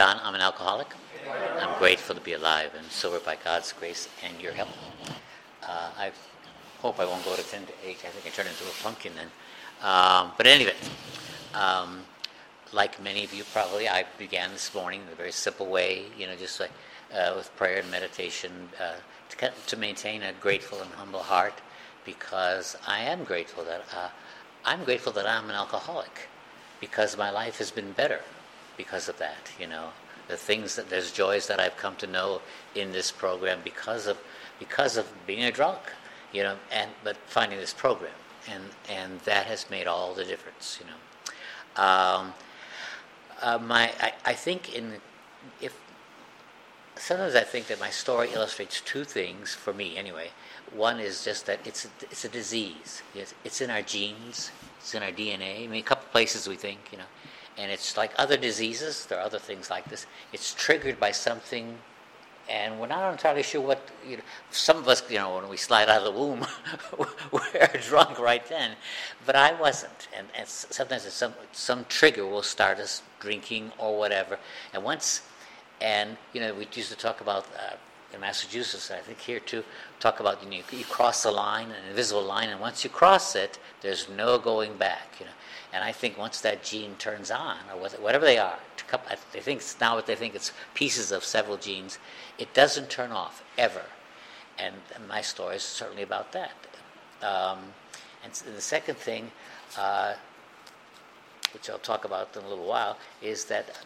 Don. I'm an alcoholic. I'm grateful to be alive and sober by God's grace and your help. Uh, I hope I won't go to 10 to 8. I think I turn into a pumpkin then. Um, but anyway, um, like many of you probably, I began this morning in a very simple way, you know, just like uh, with prayer and meditation uh, to, to, maintain a grateful and humble heart because I am grateful that uh, I'm grateful that I'm an alcoholic because my life has been better because of that, you know. The things that there's joys that I've come to know in this program because of because of being a drunk, you know, and but finding this program and and that has made all the difference, you know. Um, uh, my I, I think in if sometimes I think that my story illustrates two things for me anyway. One is just that it's a, it's a disease. It's, it's in our genes. It's in our DNA. I mean, a couple places we think, you know, and it's like other diseases. There are other things like this. It's triggered by something, and we're not entirely sure what. You know, some of us, you know, when we slide out of the womb, we're drunk right then, but I wasn't. And, and sometimes some some trigger will start us drinking or whatever. And once, and you know, we used to talk about uh, in Massachusetts, I think here too, talk about you know you cross the line, an invisible line, and once you cross it, there's no going back. You know, and I think once that gene turns on, or whatever they are, I think now what they think it's pieces of several genes, it doesn't turn off ever. And my story is certainly about that. Um, and the second thing, uh, which I'll talk about in a little while, is that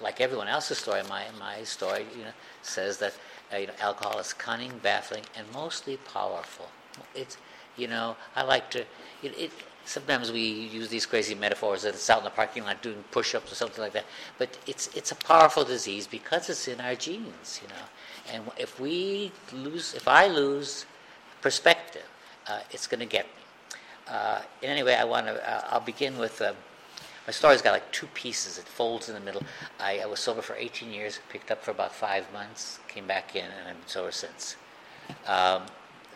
like everyone else's story, my my story, you know, says that uh, you know, alcohol is cunning, baffling, and mostly powerful. It's you know, I like to. It, it, sometimes we use these crazy metaphors that it's out in the parking lot doing push-ups or something like that. But it's it's a powerful disease because it's in our genes, you know. And if we lose, if I lose perspective, uh, it's going to get me. Uh, in any way, I want to. Uh, I'll begin with. Um, my story's got like two pieces. It folds in the middle. I, I, was sober for 18 years, picked up for about five months, came back in, and I've been sober since. Um,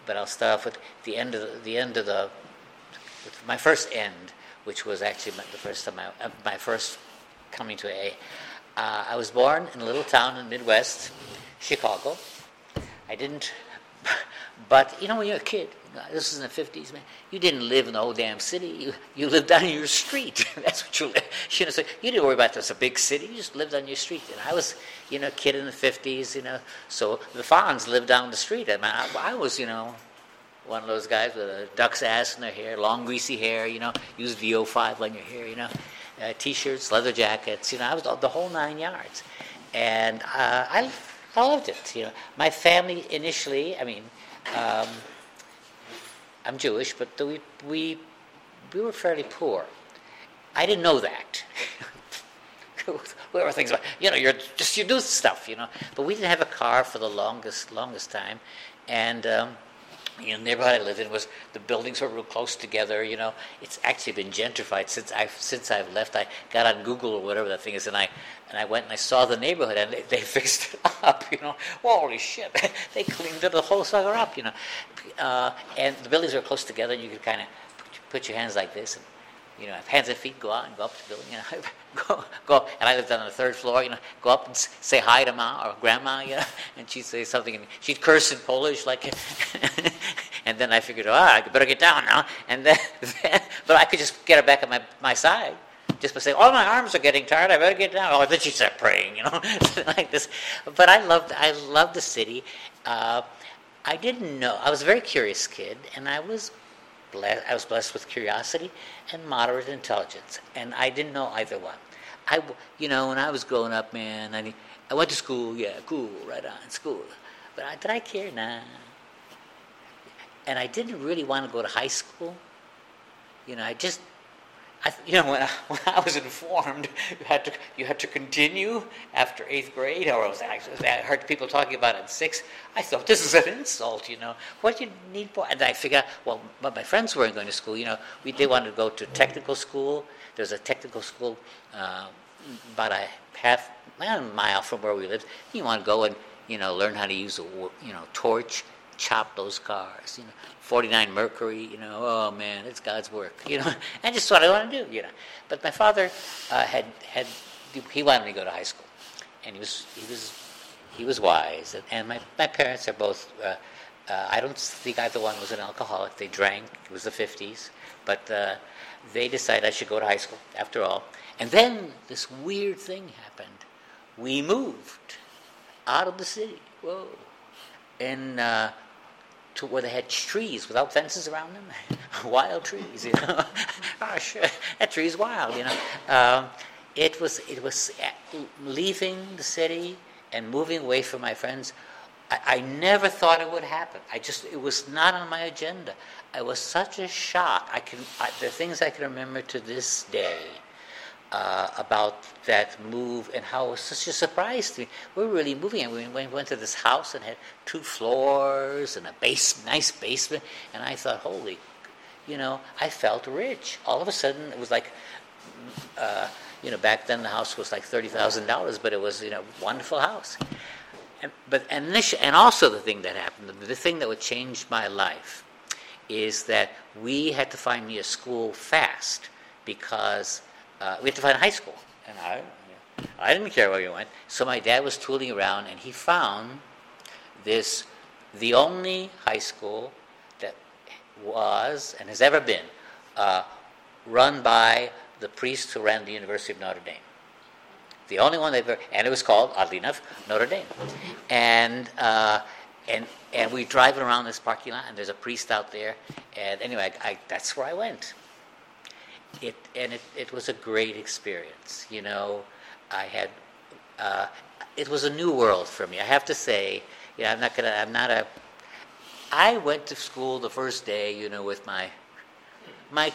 but I'll start off with the end of the, the end of the my first end, which was actually the first time I, uh, my first coming to AA. Uh, I was born in a little town in the Midwest, Chicago. I didn't, but you know when you're a kid, this is in the 50s, man. You didn't live in the whole damn city. You, you lived down your street. That's what you lived. You know, so you didn't worry about this a big city. You just lived on your street. And I was, you know, a kid in the 50s, you know. So the Fonz lived down the street. I I, I was, you know, one of those guys with a duck's ass in their hair, long greasy hair, you know, use VO5 on your hair, you know, uh, t-shirts, leather jackets, you know, I was the whole nine yards. And uh, I loved it, you know. My family initially, I mean, um, I'm Jewish, but we, we, we were fairly poor. I didn't know that. were things about, you know, you're just, you do stuff, you know. But we didn't have a car for the longest, longest time. And, um, you know, the neighborhood I lived in was the buildings were real close together. You know, it's actually been gentrified since I've since I've left. I got on Google or whatever that thing is, and I and I went and I saw the neighborhood, and they, they fixed it up. You know, holy shit, they cleaned the whole sucker up. You know, uh, and the buildings are close together, and you could kind of put your hands like this, and you know, have hands and feet, go out and go up to the building, you know, go, go, and I lived on the third floor, you know, go up and say hi to ma or grandma, you know, and she'd say something, and she'd curse in Polish, like, and then I figured, oh, I better get down now, and then, then, but I could just get her back on my, my side, just by saying, "Oh, my arms are getting tired. I better get down." Oh, then she'd start praying, you know, like this. But I loved, I loved the city. Uh, I didn't know. I was a very curious kid, and I was blessed, I was blessed with curiosity and moderate intelligence, and I didn't know either one. I, you know, when I was growing up, man, I, I went to school, yeah, cool, right on, school. But I, did I care? Nah. And I didn't really want to go to high school. You know, I just I, you know, when I, when I was informed, you had to you had to continue after eighth grade, or I, was, actually I heard people talking about it in sixth. I thought this is an insult, you know. What do you need for? And I figured, well, but my friends weren't going to school. You know, we they wanted to go to technical school. There's a technical school uh, about a half a mile from where we lived. You want to go and you know learn how to use a you know torch, chop those cars. You know, 49 Mercury, you know, oh man, it's God's work, you know, and just what I want to do, you know. But my father uh, had, had, he wanted me to go to high school. and he was he was he was wise. And, my my parents are both. Uh, uh, I don't think either one was an alcoholic. They drank. It was the fifties, but uh, they decided I should go to high school after all. And then this weird thing happened. We moved out of the city. Whoa. And to where they had trees without fences around them, wild trees. You know, gosh, that tree's wild. You know, um, it was it was uh, leaving the city and moving away from my friends. I, I never thought it would happen. I just it was not on my agenda. It was such a shock. I can I, the things I can remember to this day uh, about that move and how it was such a surprise to me. We were really moving, and we went to this house and had two floors and a base, nice basement, and I thought, holy, you know, I felt rich. All of a sudden, it was like, uh, you know, back then the house was like thirty thousand dollars, but it was you know wonderful house. And, but and this, and also the thing that happened, the thing that would change my life, is that we had to find me a school fast because uh, we had to find a high school. And I, I didn't care where we went. So my dad was tooling around and he found this, the only high school that was and has ever been uh, run by the priest who ran the University of Notre Dame. The only one they've ever, and it was called, oddly enough, Notre Dame. And, uh, and, and we drive around this parking lot, and there's a priest out there. And anyway, I, I, that's where I went it and it, it was a great experience. You know, I had uh, it was a new world for me. I have to say, you know, I'm not gonna. I'm not a. I went to school the first day, you know, with my my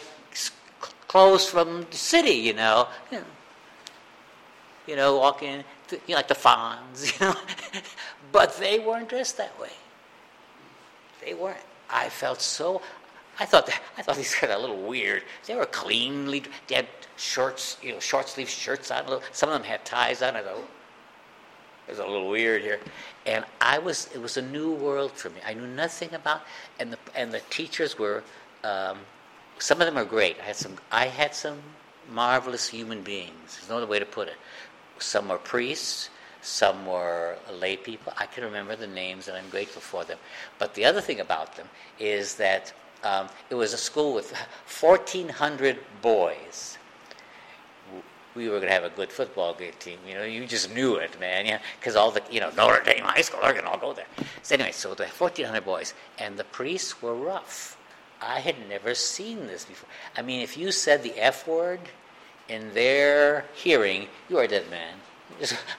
clothes from the city, you know, you know, you know walking, you know, like the Fonz, you know, but they weren't dressed that way. They weren't. I felt so. I thought that, I thought these guys a little weird. They were cleanly. They had shorts, you know, short sleeve shirts on. Some of them had ties on. I thought it was a little weird here, and I was. It was a new world for me. I knew nothing about, and the and the teachers were. Um, some of them are great. I had some. I had some marvelous human beings. There's no other way to put it. Some were priests. Some were lay people. I can remember the names, and I'm grateful for them. But the other thing about them is that um, it was a school with 1,400 boys. We were going to have a good football game team. You know, you just knew it, man. Yeah, because all the you know Notre Dame High School, they're going to all go there. So anyway, so the 1,400 boys, and the priests were rough. I had never seen this before. I mean, if you said the F word in their hearing, you are a dead man.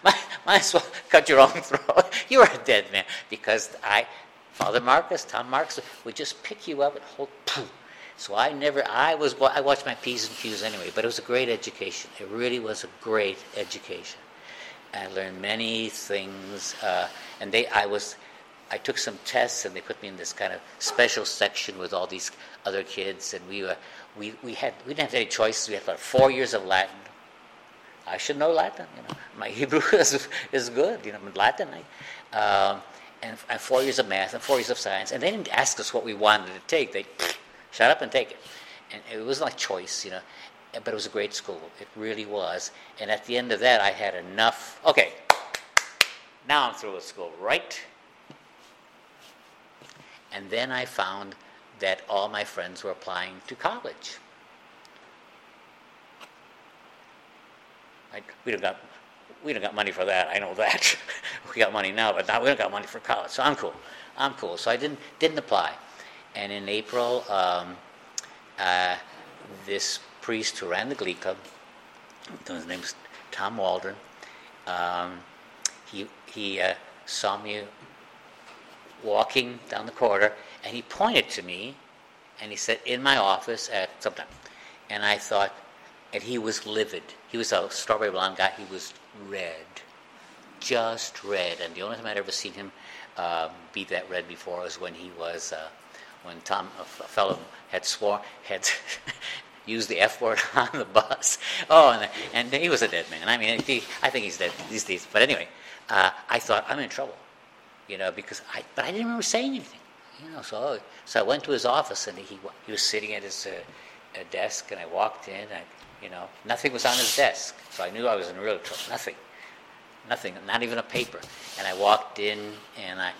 Might, might as well cut your own throat. You are a dead man because I Father Marcus, Tom Marcus would just pick you up and hold. Poof. So I never, I was, I watched my P's and Q's anyway, but it was a great education. It really was a great education. I learned many things, uh, and they, I was, I took some tests, and they put me in this kind of special section with all these other kids, and we were, we, we had, we didn't have any choices. We had about four years of Latin. I should know Latin, you know. My Hebrew is, is good, you know, but Latin. I, um, and, and four years of math and four years of science, and they didn't ask us what we wanted to take. They shut up and take it, and it wasn't like choice, you know. But it was a great school. It really was. And at the end of that, I had enough. Okay, now I'm through with school, right? And then I found that all my friends were applying to college. I, we got we don't got money for that. I know that. we got money now, but now we don't got money for college. So I'm cool. I'm cool. So I didn't didn't apply. And in April, um, uh, this priest who ran the Glee Club, his name was Tom Waldron, um, he he uh, saw me walking down the corridor, and he pointed to me, and he said, "In my office at sometime," and I thought, and he was livid. He was a strawberry blonde guy. He was red, just red. And the only time I'd ever seen him uh, be that red before was when he was uh, when Tom a fellow had swore had used the F word on the bus. Oh, and, and he was a dead man. I mean, he, I think he's dead these days. But anyway, uh, I thought I'm in trouble, you know, because I but I didn't remember saying anything, you know. So so I went to his office and he he was sitting at his uh, desk, and I walked in. I you know, nothing was on his desk, so I knew I was in real trouble. Nothing. nothing, not even a paper. And I walked in, and I,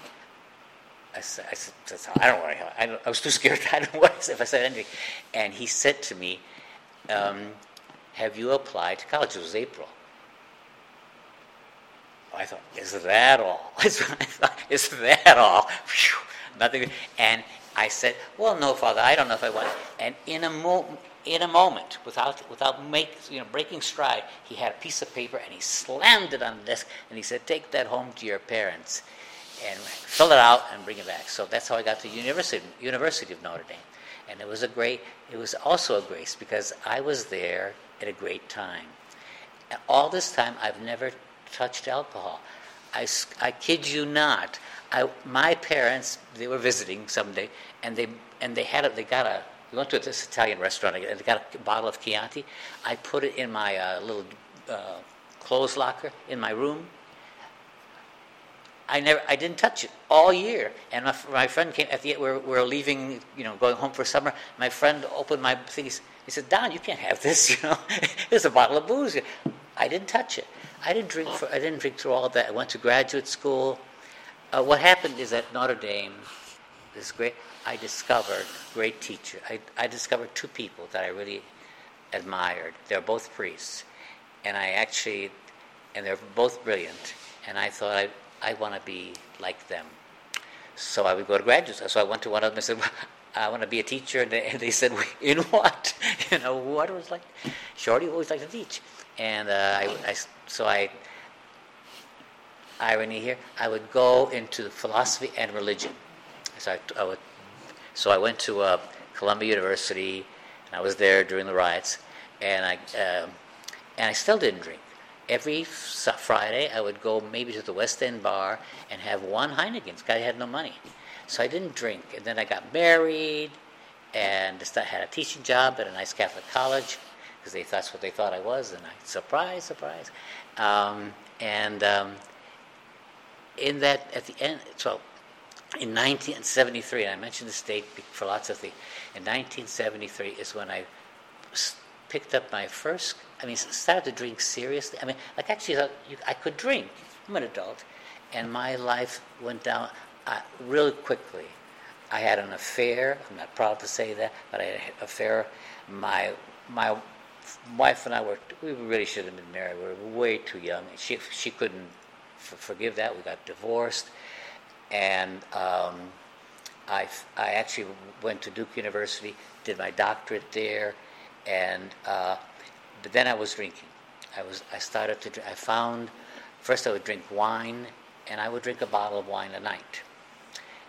I said, I, said, I don't worry. I, I was too scared. I don't what if I said anything. And he said to me, um, "Have you applied to college?" It was April. I thought, "Is that all? Is that all?" Whew, nothing. And I said, "Well, no, Father. I don't know if I want." And in a moment in a moment, without, without make, you know, breaking stride, he had a piece of paper and he slammed it on the desk and he said, Take that home to your parents and fill it out and bring it back. So that's how I got to University, University of Notre Dame. And it was a great, it was also a grace because I was there at a great time. And all this time, I've never touched alcohol. I, I kid you not. I, my parents, they were visiting someday, and they and they had a, they got a we went to this Italian restaurant and got a bottle of Chianti. I put it in my uh, little uh, clothes locker in my room. I never, I didn't touch it all year. And my, my friend came at the. We're, we're leaving, you know, going home for summer. My friend opened my thing. He said, "Don, you can't have this. You know, it's a bottle of booze." I didn't touch it. I didn't drink. For, I didn't drink through all that. I went to graduate school. Uh, what happened is at Notre Dame, this great. I discovered great teacher. I, I discovered two people that I really admired. They're both priests, and I actually, and they're both brilliant. And I thought I, I want to be like them. So I would go to graduate school. So I went to one of them and said, well, I want to be a teacher. And they, and they said, in what? you know, what was like? Shorty always liked to teach. And uh, I, I, so I, irony here, I would go into philosophy and religion. So I, I would so I went to uh, Columbia University, and I was there during the riots, and I uh, and I still didn't drink. Every Friday, I would go maybe to the West End bar and have one Heineken. This guy had no money, so I didn't drink. And then I got married, and I had a teaching job at a nice Catholic college because they that's what they thought I was. And I surprise, surprise, um, and um, in that at the end, so in 1973, and I mentioned this date for lots of things, in 1973 is when I picked up my first, I mean, started to drink seriously. I mean, like actually, I could drink. I'm an adult. And my life went down uh, really quickly. I had an affair. I'm not proud to say that, but I had an affair. My, my wife and I were, we really should have been married. We were way too young. She, she couldn't f- forgive that. We got divorced and um, I, I actually went to Duke University, did my doctorate there, and uh, but then I was drinking. I was I started to I found first I would drink wine, and I would drink a bottle of wine a night,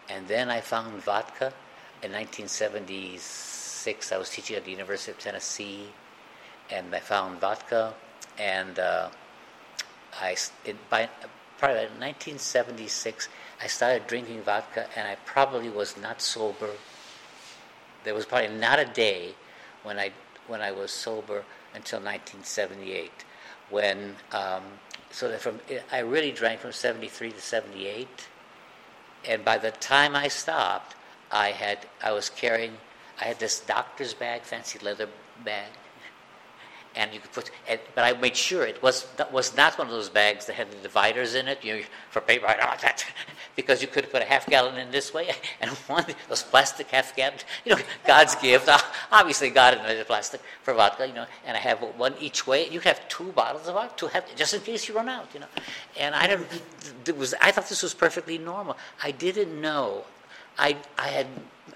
and then I found vodka. In 1976, I was teaching at the University of Tennessee, and I found vodka, and uh, I by probably 1976. I started drinking vodka, and I probably was not sober. There was probably not a day when I when I was sober until 1978, when um, so that from I really drank from 73 to 78, and by the time I stopped, I had I was carrying I had this doctor's bag, fancy leather bag, and you could put. And, but I made sure it was that was not one of those bags that had the dividers in it, you know, for paper. I don't that because you could put a half gallon in this way and one those plastic half gallon. You know, God's gift. Obviously, God invented plastic for vodka. You know, and I have one each way. You have two bottles of vodka to have just in case you run out. You know, and I didn't. It was I thought this was perfectly normal. I didn't know. I I had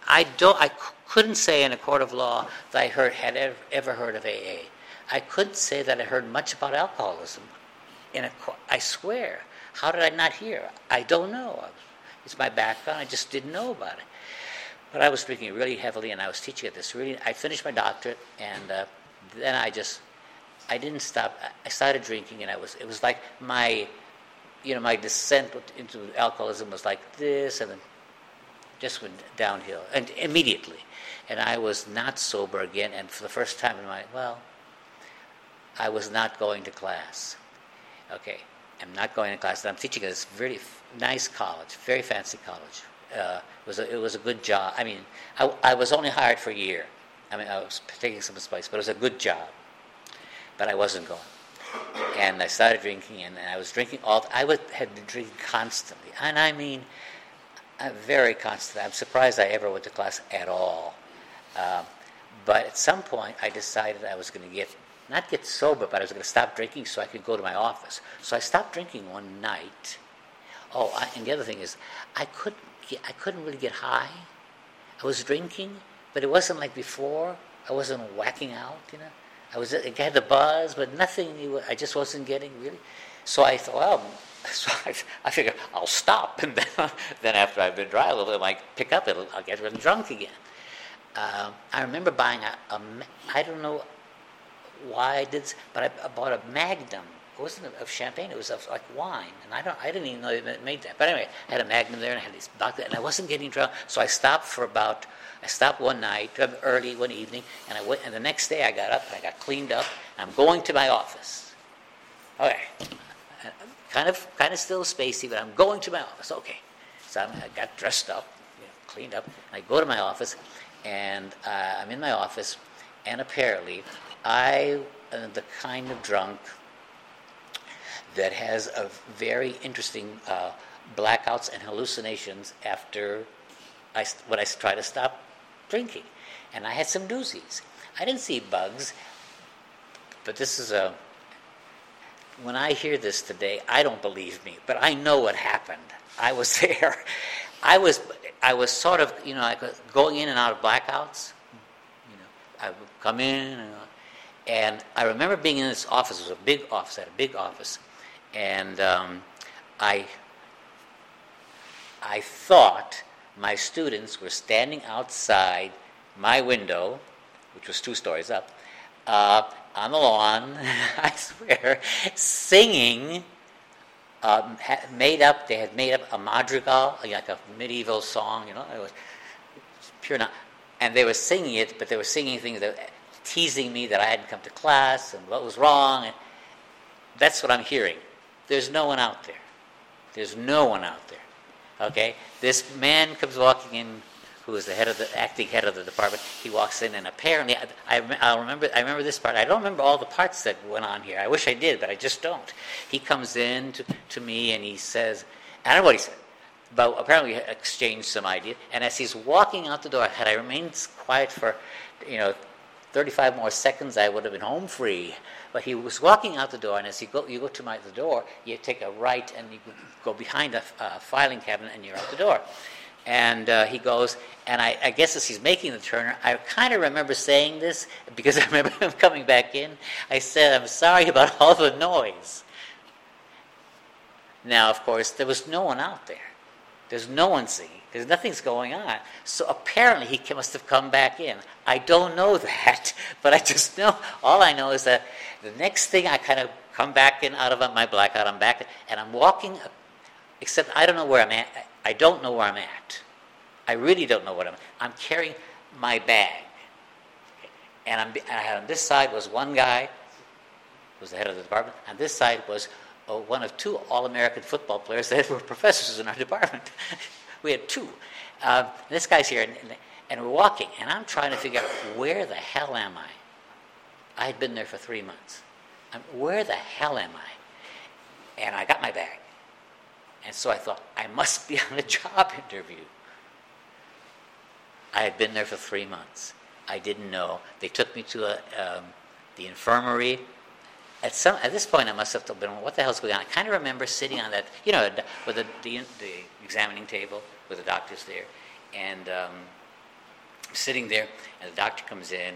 I don't I couldn't say in a court of law that I heard had ever, ever heard of AA. I couldn't say that I heard much about alcoholism. In a, I swear. How did I not hear? I don't know. It's my background. I just didn't know about it. But I was drinking really heavily, and I was teaching at this really. I finished my doctorate, and uh, then I just, I didn't stop. I started drinking, and I was. It was like my, you know, my descent into alcoholism was like this, and then just went downhill, and immediately. And I was not sober again, and for the first time in my well, I was not going to class. Okay, I'm not going to class. I'm teaching at this very nice college, very fancy college. Uh, it was a, it was a good job. I mean, I, I was only hired for a year. I mean, I was taking some space, but it was a good job. But I wasn't going. and I started drinking, and, and I was drinking all. I would, had been drinking constantly, and I mean, uh, very constantly. I'm surprised I ever went to class at all. Um, but at some point, I decided I was going to get not get sober, but I was going to stop drinking so I could go to my office. So I stopped drinking one night. Oh, I, and the other thing is, I couldn't get, I couldn't really get high. I was drinking, but it wasn't like before. I wasn't whacking out, you know. I was I had the buzz, but nothing. I just wasn't getting really. So I thought, well, so I, I figured I'll stop, and then, then after I've been dry a little bit, I might pick up. It'll, I'll get really drunk again. Uh, I remember buying a, a. I don't know why I did, but I, I bought a Magnum. It wasn't of champagne; it was of like wine, and I don't. I didn't even know they made that. But anyway, I had a Magnum there, and I had this vodka, and I wasn't getting drunk. So I stopped for about I stopped one night, early one evening, and I went. And the next day, I got up and I got cleaned up. And I'm going to my office. Okay, kind of, kind of still spacey, but I'm going to my office. Okay, so I'm, i got dressed up, you know, cleaned up. I go to my office, and uh, I'm in my office, and apparently, I am the kind of drunk that has a very interesting uh, blackouts and hallucinations after I, when I try to stop drinking. And I had some doozies. I didn't see bugs, but this is a. When I hear this today, I don't believe me, but I know what happened. I was there. I was, I was sort of, you know, like going in and out of blackouts. You know, I would come in, and, and I remember being in this office. It was a big office. I had a big office, and um, I, I thought my students were standing outside my window, which was two stories up, uh, on the lawn, I swear, singing. Um, made up, they had made up a madrigal, like a medieval song, you know, it was pure not. And they were singing it, but they were singing things that teasing me that I hadn't come to class and what was wrong. And that's what I'm hearing. There's no one out there. There's no one out there. Okay? This man comes walking in who is the head of the acting head of the department. He walks in, and apparently, I, I, remember. I remember this part. I don't remember all the parts that went on here. I wish I did, but I just don't. He comes in to, to me, and he says, "I don't know what he said." But apparently, we exchanged some idea. And as he's walking out the door, had I remained quiet for, you know, 35 more seconds, I would have been home free. But he was walking out the door, and as you go, you go to my, the door, you take a right and you go behind a filing cabinet, and you're out the door. And uh, he goes, and I, I, guess as he's making the turn, I kind of remember saying this because I remember him coming back in. I said, I'm sorry about all the noise. Now, of course, there was no one out there. There's no one singing. There's nothing's going on. So apparently he must have come back in. I don't know that, but I just know, all I know is that the next thing I kind of come back in out of my blackout, I'm back, and I'm walking, except I don't know where I'm at. I don't know where I'm at. I really don't know what I'm. I'm carrying my bag, and I'm. And on this side was one guy, who was the head of the department. On this side was uh, one of two All-American football players that were professors in our department. we had two. Uh, this guy's here, and, and we're walking, and I'm trying to figure out where the hell am I. I had been there for three months. I'm, where the hell am I? And I got my bag. And so I thought, I must be on a job interview. I had been there for three months. I didn't know. They took me to a, um, the infirmary. At some at this point, I must have been, what the hell's going on? I kind of remember sitting on that, you know, with the, the, the examining table with the doctors there, and um, sitting there, and the doctor comes in,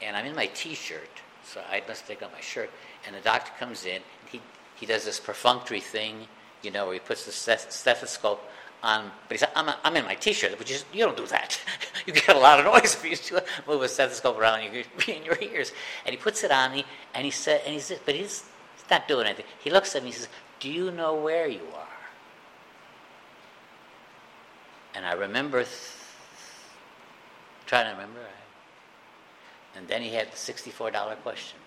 and I'm in my T-shirt, so I must take off my shirt. And the doctor comes in, and he he does this perfunctory thing, you know, where he puts the stethoscope on. But he said, I'm, I'm in my T-shirt, which is you don't do that. you get a lot of noise if you move a stethoscope around in your, in your ears. And he puts it on me, and he said, and he said, but he's, he's not doing anything. He looks at me, and he says, "Do you know where you are?" And I remember th- trying to remember. And then he had the $64 question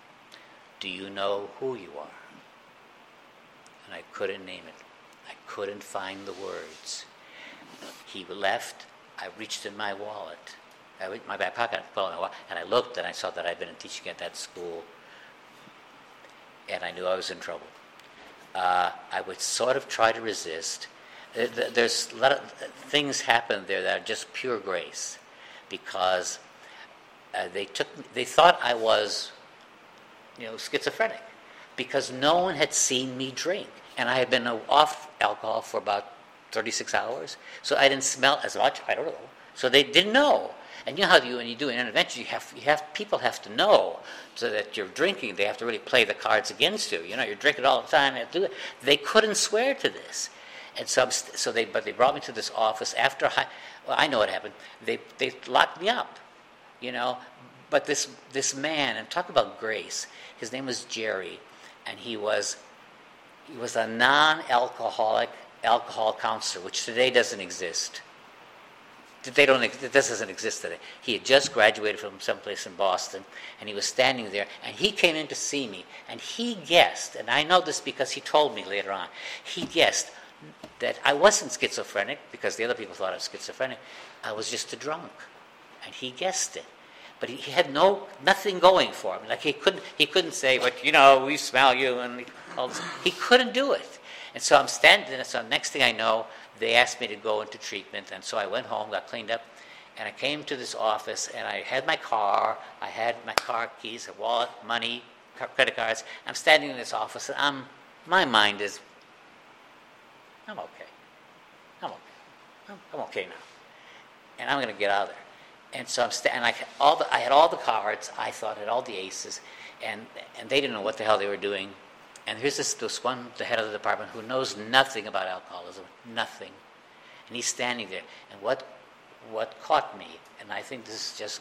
Do you know who you are? And I couldn't name it. I couldn't find the words. He left. I reached in my wallet, my back pocket, and I looked and I saw that I'd been teaching at that school. and I knew I was in trouble. Uh, I would sort of try to resist. Uh, there's a lot of things happen there that are just pure grace, because uh, they took they thought I was, you know, schizophrenic, because no one had seen me drink, and I had been off alcohol for about 36 hours, so I didn't smell as much. I don't know. So they didn't know. And you know how you, when you do an intervention, you have, you have people have to know so that you're drinking. They have to really play the cards against you. You know, you're drinking all the time. They, they couldn't swear to this, and so, so they but they brought me to this office after. I, well, I know what happened. They they locked me up, you know. But this this man, and talk about grace. His name was Jerry, and he was he was a non-alcoholic alcohol counselor, which today doesn't exist they don't, this doesn't exist today. He had just graduated from someplace in Boston, and he was standing there, and he came in to see me, and he guessed, and I know this because he told me later on, he guessed that I wasn't schizophrenic, because the other people thought I was schizophrenic. I was just a drunk, and he guessed it. But he, he had no nothing going for him. Like he couldn't he couldn't say, "But you know, we smell you," and all this. He couldn't do it. And so I'm standing there. So next thing I know, they asked me to go into treatment, and so I went home, got cleaned up, and I came to this office, and I had my car, I had my car keys, a wallet, money, credit cards. I'm standing in this office, and I'm, my mind is, I'm okay. I'm okay. I'm, I'm okay now, and I'm going to get out of there. And so I'm sta- and I all the, I had all the cards. I thought had all the aces, and and they didn't know what the hell they were doing. And here's this, this one, the head of the department, who knows nothing about alcoholism, nothing. And he's standing there. And what, what caught me, and I think this is just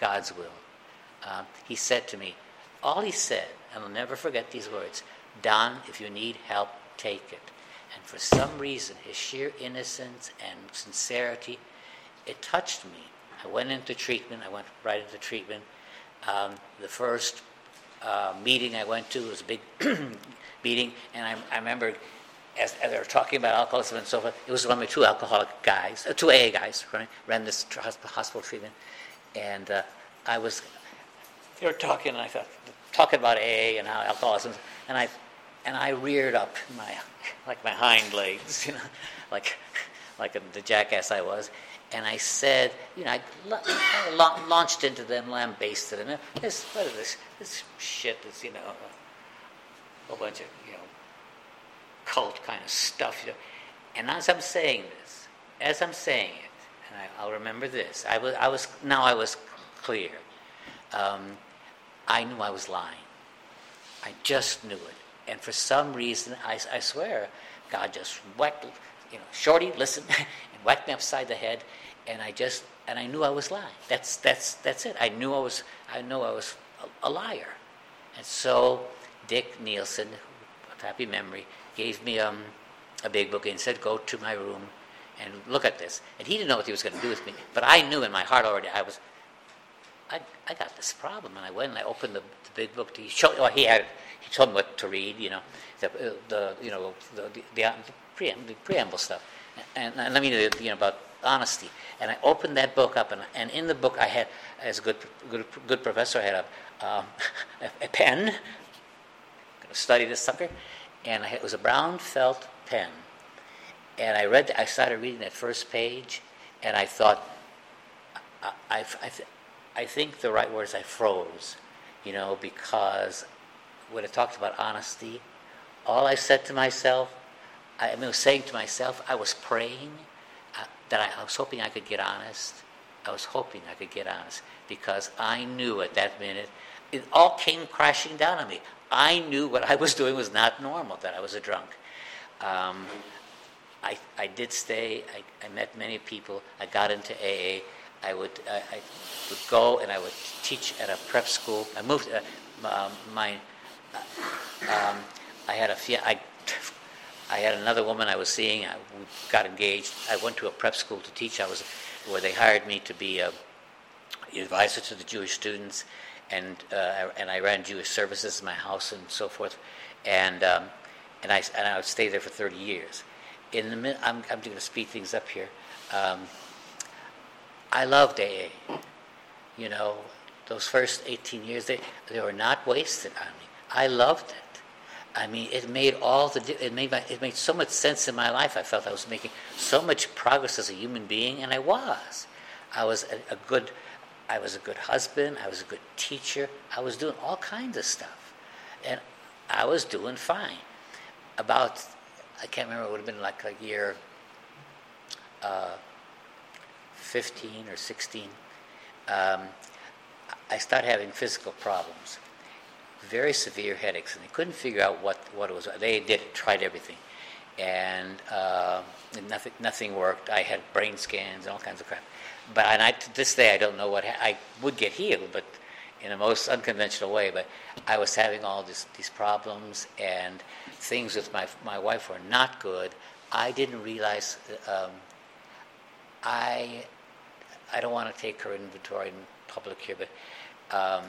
God's will, uh, he said to me, all he said, and I'll never forget these words Don, if you need help, take it. And for some reason, his sheer innocence and sincerity, it touched me. I went into treatment. I went right into treatment. Um, the first uh, meeting I went to. Was a big meeting, and I, I remember as, as, they were talking about alcoholism and so forth, it was one of two alcoholic guys, uh, two AA guys, right, ran this hospital treatment, and uh, I was, they were talking, and I thought, talking about AA and how alcoholism, and I, and I reared up my, like my hind legs, you know, like, like the jackass I was, and I said, you know, I la- launched into them, lambasted them. This, what is this? This shit is, you know, a bunch of, you know, cult kind of stuff. You know. And as I'm saying this, as I'm saying it, and I, will remember this, I was, I was, now I was clear. Um, I knew I was lying. I just knew it. And for some reason, I, I swear, God just whacked, you know, Shorty, listen, and whacked me upside the head and I just and I knew I was lying. That's that's that's it. I knew I was I knew I was a, a liar, and so Dick Nielsen, happy memory, gave me um, a big book and said, "Go to my room and look at this." And he didn't know what he was going to do with me, but I knew in my heart already I was. I, I got this problem, and I went and I opened the, the big book. To, he showed, well, he had he told me what to read, you know, the, uh, the you know the the, the, preamble, the preamble stuff, and, and let me you know about honesty. And I opened that book up, and, and in the book I had, as a good, good, good professor, I had a, um, a, a pen. I'm going to study this sucker. And had, it was a brown felt pen. And I read, I started reading that first page, and I thought, I, I, I, th- I think the right word is I froze, you know, because when it talked about honesty, all I said to myself, I, I was saying to myself, I was praying that I, was hoping I could get honest. I was hoping I could get honest because I knew at that minute it all came crashing down on me. I knew what I was doing was not normal, that I was a drunk. Um, I, I did stay, I, I met many people, I got into AA. I would, I, I would go and I would teach at a prep school. I moved, uh, um, my, uh, um, I had a, I I had another woman I was seeing. I got engaged. I went to a prep school to teach. I was where they hired me to be a advisor to the Jewish students, and uh, and I ran Jewish services in my house and so forth, and um, and I and I would stay there for 30 years. In the minute, I'm I'm going to speed things up here. Um, I loved AA. You know, those first 18 years they they were not wasted on me. I loved it. I mean, it made all the it made my, it made so much sense in my life. I felt I was making so much progress as a human being, and I was. I was a, a good, I was a good husband. I was a good teacher. I was doing all kinds of stuff, and I was doing fine. About, I can't remember. It would have been like a year, uh, fifteen or sixteen. Um, I started having physical problems very severe headaches, and they couldn't figure out what, what it was. They did tried everything, and uh, nothing nothing worked. I had brain scans and all kinds of crap. But and I, to this day, I don't know what ha- I would get healed, but in a most unconventional way. But I was having all this, these problems, and things with my my wife were not good. I didn't realize. Um, I I don't want to take her inventory in public here, but. Um,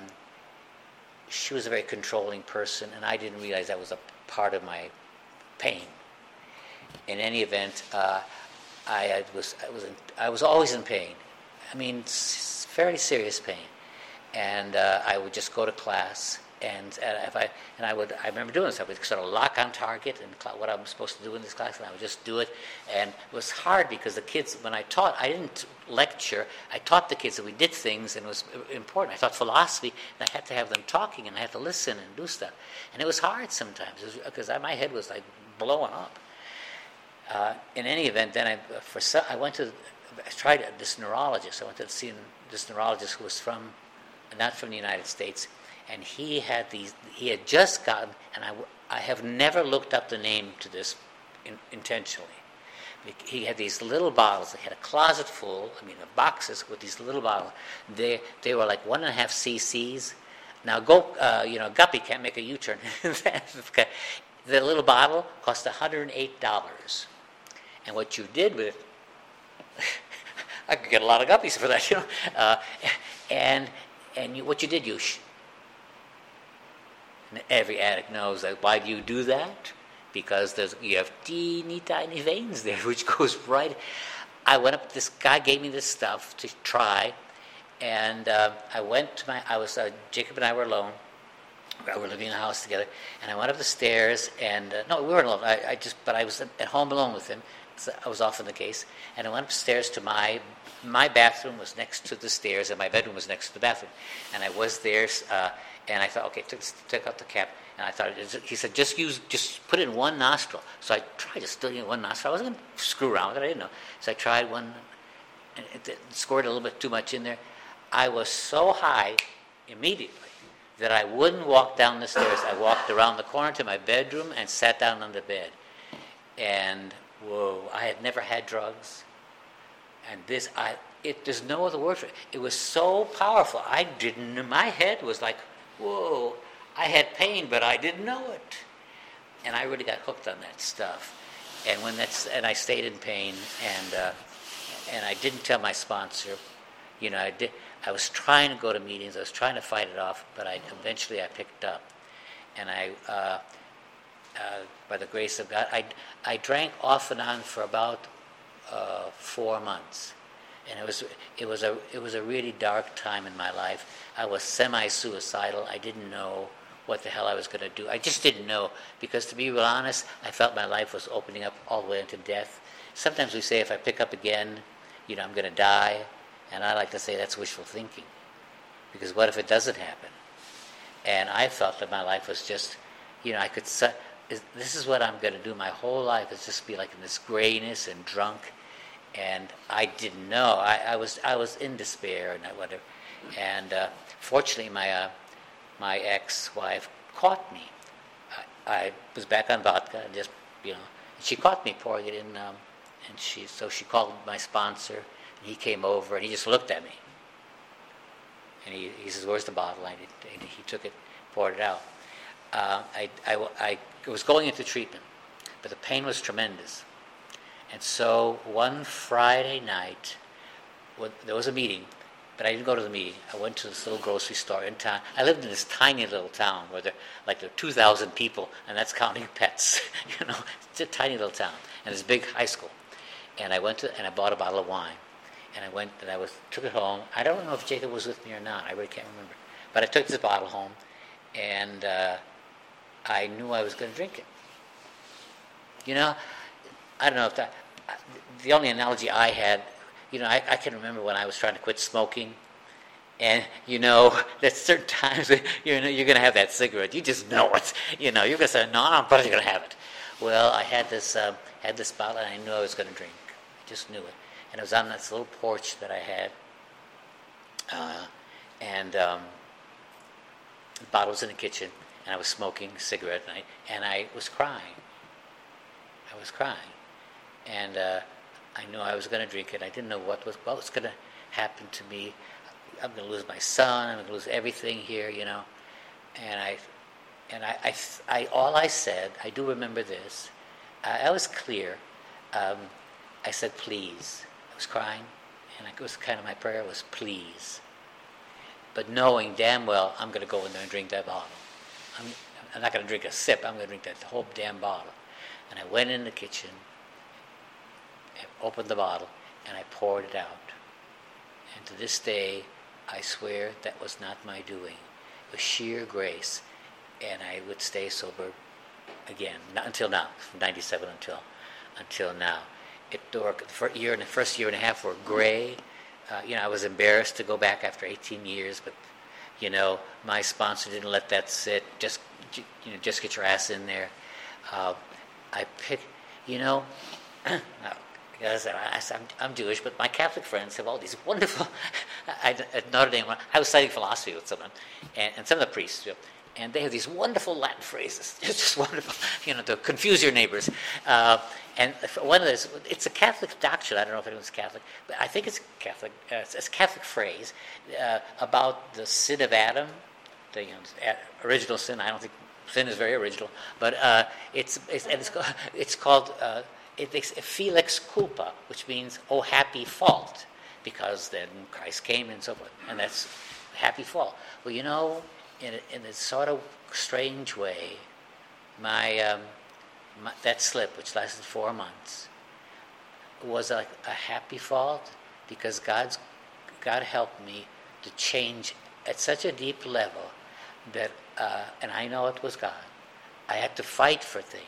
she was a very controlling person, and I didn't realize that was a part of my pain. In any event, uh, I, was I was in, I was always in pain. I mean, fairly serious pain, and uh, I would just go to class and, and if I and I would I remember doing this. I would sort of lock on target and what I'm supposed to do in this class, and I would just do it. And it was hard because the kids, when I taught, I didn't lecture. I taught the kids that we did things, and it was important. I taught philosophy, and I had to have them talking, and I had to listen and do stuff. And it was hard sometimes because my head was like blowing up. Uh, in any event, then I for I went to I tried this neurologist. I went to see this neurologist who was from not from the United States and he had these. He had just gotten, and I, I have never looked up the name to this in, intentionally. He had these little bottles. He had a closet full. I mean, of boxes with these little bottles. They they were like one and a half cc's. Now go, uh, you know, Guppy can't make a U-turn. the little bottle cost $108. And what you did with I could get a lot of guppies for that, you know. Uh, and and you, what you did, you sh- every addict knows that. Why do you do that? Because there's, you have teeny tiny veins there, which goes right. I went up. This guy gave me this stuff to try, and uh, I went to my. I was uh, Jacob and I were alone. We were living in a house together, and I went up the stairs. And uh, no, we weren't alone. I, I, just, but I was at home alone with him. So I was often the case, and I went upstairs to my my bathroom was next to the stairs, and my bedroom was next to the bathroom, and I was there. And I thought, okay, took, took out the cap. And I thought, he said, just use, just put it in one nostril. So I tried to still in one nostril. I wasn't going to screw around with it. I didn't know. So I tried one, and it, it scored a little bit too much in there. I was so high immediately that I wouldn't walk down the stairs. I walked around the corner to my bedroom and sat down on the bed. And whoa, I had never had drugs. And this, I, it, there's no other word for it. It was so powerful. I didn't, my head was like, whoa, I had pain, but I didn't know it. And I really got hooked on that stuff. And when that's, and I stayed in pain, and uh, and I didn't tell my sponsor. You know, I did. I was trying to go to meetings. I was trying to fight it off, but I eventually I picked up, and I, uh, uh, by the grace of God, I I drank off and on for about uh, four months and it was it was a it was a really dark time in my life. I was semi-suicidal. I didn't know what the hell I was going to do. I just didn't know because, to be real honest, I felt my life was opening up all the way into death. Sometimes we say if I pick up again, you know, I'm going to die, and I like to say that's wishful thinking, because what if it doesn't happen? And I felt that my life was just, you know, I could. This is what I'm going to do. My whole life is just be like in this grayness and drunk and I didn't know. I, I was I was in despair and whatever. And uh, fortunately, my uh, my ex-wife caught me. I, I, was back on vodka and just you know she caught me pouring it in, um, and she so she called my sponsor. And he came over and he just looked at me. And he, he says, "Where's the bottle?" I did, and he took it, poured it out. Uh, I, I, I was going into treatment, but the pain was tremendous. And so one Friday night, there was a meeting, but I didn't go to the meeting. I went to this little grocery store in town. I lived in this tiny little town where there, like there are 2,000 people, and that's counting pets. you know, it's a tiny little town, and this big high school. And I went to and I bought a bottle of wine, and I went and I was took it home. I don't know if Jacob was with me or not. I really can't remember. But I took this bottle home, and uh, I knew I was going to drink it. You know, I don't know if that, the only analogy I had, you know, I, I can remember when I was trying to quit smoking. And you know, there's certain times you know you're going to have that cigarette. You just know it. You know, you're going to say, "No, but you're going to have it." Well, I had this um, had this bottle, and I knew I was going to drink. I just knew it, and it was on this little porch that I had, uh, and um, the bottle was in the kitchen, and I was smoking a cigarette, and I, and I was crying. I was crying, and uh, I knew I was going to drink it. I didn't know what was what was going to happen to me. I'm going to lose my son. I'm going to lose everything here, you know. And I, and I, I, I all I said, I do remember this. I, I was clear. Um, I said, please. I was crying, and it was kind of my prayer was, please. But knowing damn well I'm going to go in there and drink that bottle. I'm, I'm not going to drink a sip. I'm going to drink that whole damn bottle. And I went in the kitchen, opened the bottle, and I poured it out. And to this day, I swear that was not my doing. It was sheer grace. And I would stay sober again, not until now, from 97 until, until now. It, the year and the first year and a half were gray. Uh, you know, I was embarrassed to go back after 18 years, but you know, my sponsor didn't let that sit. Just you know, just get your ass in there. Uh, I pick, you know, because I, am I'm Jewish, but my Catholic friends have all these wonderful. I, at Notre Dame, I was studying philosophy with someone, and, and some of the priests, you know, and they have these wonderful Latin phrases. It's just wonderful, you know, to confuse your neighbors. Uh, and one of those, it's a Catholic doctrine. I don't know if anyone's Catholic, but I think it's Catholic. Uh, it's a Catholic phrase uh, about the sin of Adam, the you know, original sin. I don't think sin is very original, but uh, it's, it's, it's called, it's called uh, it's a felix culpa, which means oh happy fault, because then Christ came and so forth, and that's happy fault. Well, you know, in a, in a sort of strange way, my, um, my, that slip, which lasted four months, was like a happy fault because God's God helped me to change at such a deep level that, uh, and I know it was God. I had to fight for things.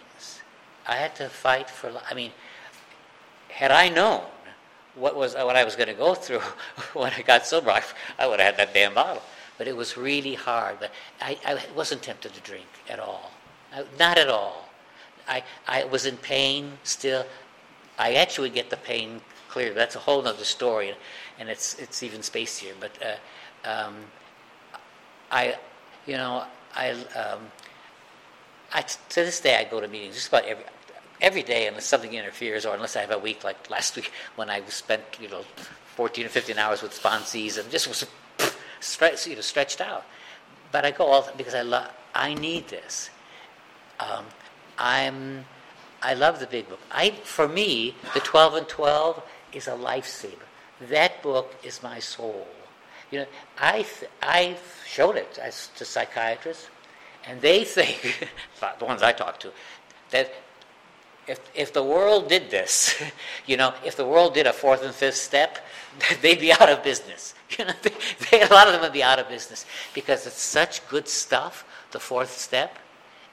I had to fight for. I mean, had I known what was what I was going to go through when I got sober, I, I would have had that damn bottle but it was really hard. But I, I wasn't tempted to drink at all. I, not at all. I, I was in pain still. I actually get the pain clear. That's a whole other story, and it's it's even spacier. But uh, um, I, you know, I, um, I to this day I go to meetings just about every every day unless something interferes or unless I have a week like last week when I spent you know 14 or 15 hours with sponsees and just was stretch, you know, stretched out. But I go all because I love. I need this. Um, I'm. I love the big book. I, for me, the 12 and 12 is a lifesaver. That book is my soul. You know, I I showed it as to psychiatrists, and they think, the ones I talk to, that if if the world did this, you know, if the world did a fourth and fifth step, they'd be out of business. You know, they, they, a lot of them would be out of business because it's such good stuff. The fourth step,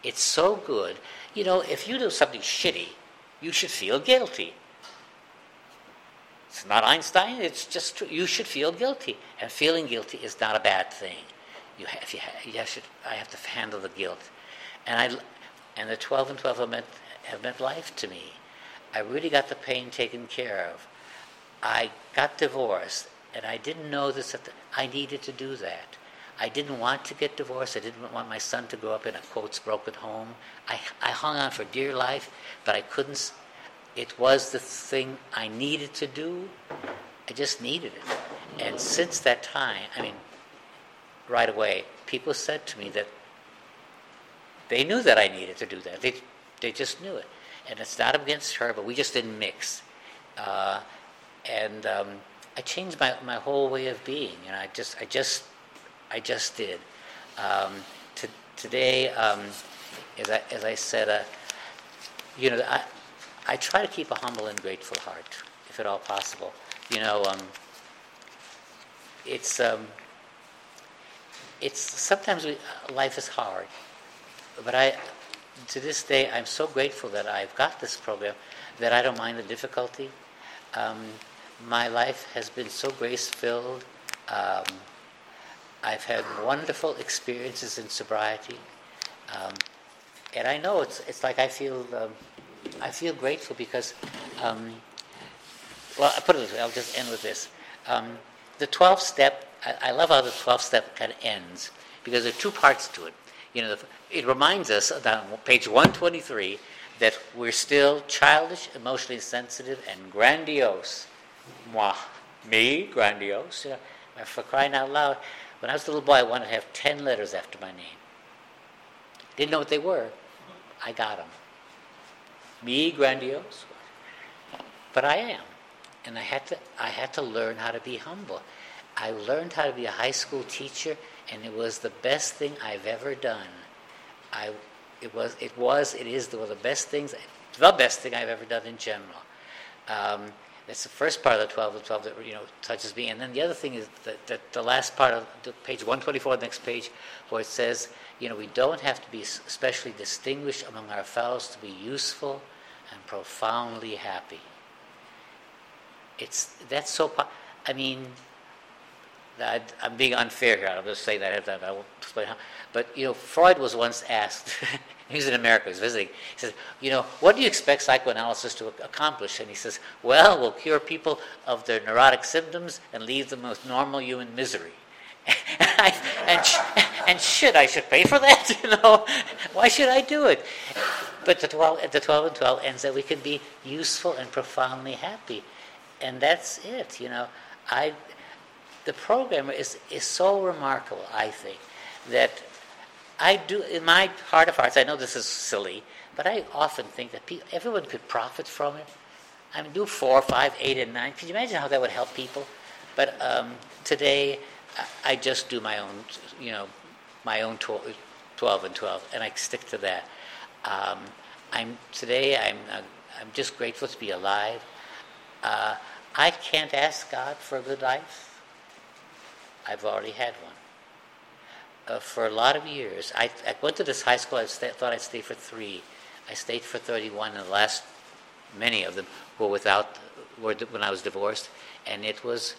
it's so good. You know, if you do something shitty, you should feel guilty. It's not Einstein. It's just true. You should feel guilty, and feeling guilty is not a bad thing. You have, you have, you have I have to handle the guilt, and I, and the twelve and twelve have meant, have meant life to me. I really got the pain taken care of. I got divorced, and I didn't know this. The, I needed to do that. I didn't want to get divorced. I didn't want my son to grow up in a quotes broken home. I, I hung on for dear life, but I couldn't. It was the thing I needed to do. I just needed it. And since that time, I mean, right away, people said to me that they knew that I needed to do that. They, they just knew it. And it's not against her, but we just didn't mix. Uh, and um, I changed my, my whole way of being. Know, I just I just I just did. Um, to, today, um, as I as I said, uh, you know, I I try to keep a humble and grateful heart, if at all possible. You know, um, it's um, it's sometimes we, life is hard, but I to this day, I'm so grateful that I've got this program that I don't mind the difficulty. Um, my life has been so grace filled. Um, I've had wonderful experiences in sobriety. Um, and I know it's, it's like I feel, um, I feel grateful because, um, well, I put it this way, I'll just end with this. Um, the 12 step, I, I love how the 12 step kind of ends because there are two parts to it. You know, it reminds us on page 123 that we're still childish, emotionally sensitive, and grandiose. Moi, me, grandiose. You know, for crying out loud, when I was a little boy, I wanted to have 10 letters after my name. Didn't know what they were. I got them. Me, grandiose. But I am. And I had to, I had to learn how to be humble. I learned how to be a high school teacher, and it was the best thing I've ever done. I, it was, it was, it is one of the best things, the best thing I've ever done in general. Um, that's the first part of the 12 of 12 that you know touches me. And then the other thing is that, that the last part of the page 124, the next page, where it says, you know, we don't have to be especially distinguished among our fellows to be useful and profoundly happy. It's that's so. I mean, I, am being unfair here. I'll just say that. I won't explain how. But you know, Freud was once asked. he was in America. He was visiting. He says, "You know, what do you expect psychoanalysis to accomplish?" And he says, "Well, we'll cure people of their neurotic symptoms and leave them with normal human misery." and, I, and, sh- and shit, I should pay for that. You know, why should I do it? But the 12, the 12 and 12 ends that we can be useful and profoundly happy, and that's it. You know, I the program is, is so remarkable, I think, that I do, in my heart of hearts, I know this is silly, but I often think that people, everyone could profit from it. I mean, do four, five, eight, and nine. Could you imagine how that would help people? But um, today, I just do my own, you know, my own 12, 12 and 12, and I stick to that. Um, I'm today. I'm I'm just grateful to be alive. Uh, I can't ask God for a good life. I've already had one. Uh, for a lot of years, I, I went to this high school. I thought I'd stay for three. I stayed for 31, and the last many of them were without were when I was divorced, and it was.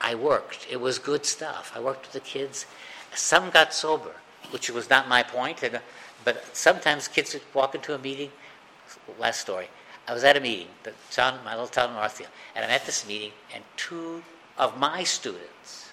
I worked. It was good stuff. I worked with the kids. Some got sober, which was not my point. And, but sometimes kids would walk into a meeting. Last story. I was at a meeting, the town, my little town, of Northfield, and I'm at this meeting, and two of my students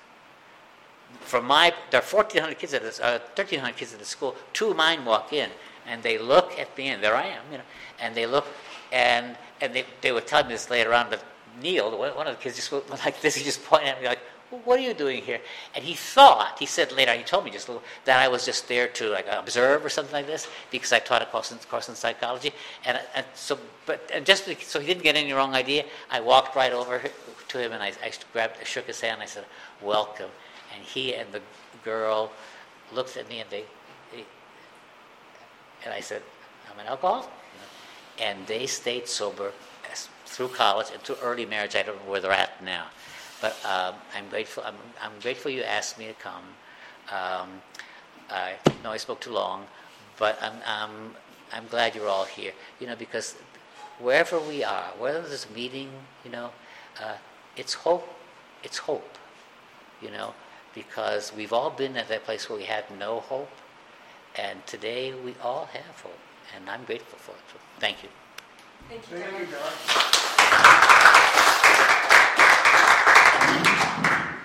from my, there are 1,400 kids at this, uh, 1,300 kids at the school. Two of mine walk in, and they look at me, and there I am, you know, and they look, and and they, they were telling me this later on, but Neil, one of the kids just went like this, he just pointed at me like, what are you doing here? And he thought, he said later, he told me just a little, that I was just there to like observe or something like this because I taught a course in, course in psychology. And, and so, but and just so he didn't get any wrong idea, I walked right over to him and I, I grabbed, I shook his hand. And I said, "Welcome." And he and the girl looked at me and they, they and I said, I'm an alcoholic. And they stayed sober through college and through early marriage. I don't know where they're at now. But um, I'm grateful. I'm, I'm, grateful you asked me to come. Um, I know I spoke too long, but I'm, I'm, I'm glad you're all here. You know, because wherever we are, whether there's a meeting, you know, uh, it's hope. It's hope. You know, because we've all been at that place where we had no hope, and today we all have hope, and I'm grateful for it. So thank you. Thank you, Thank you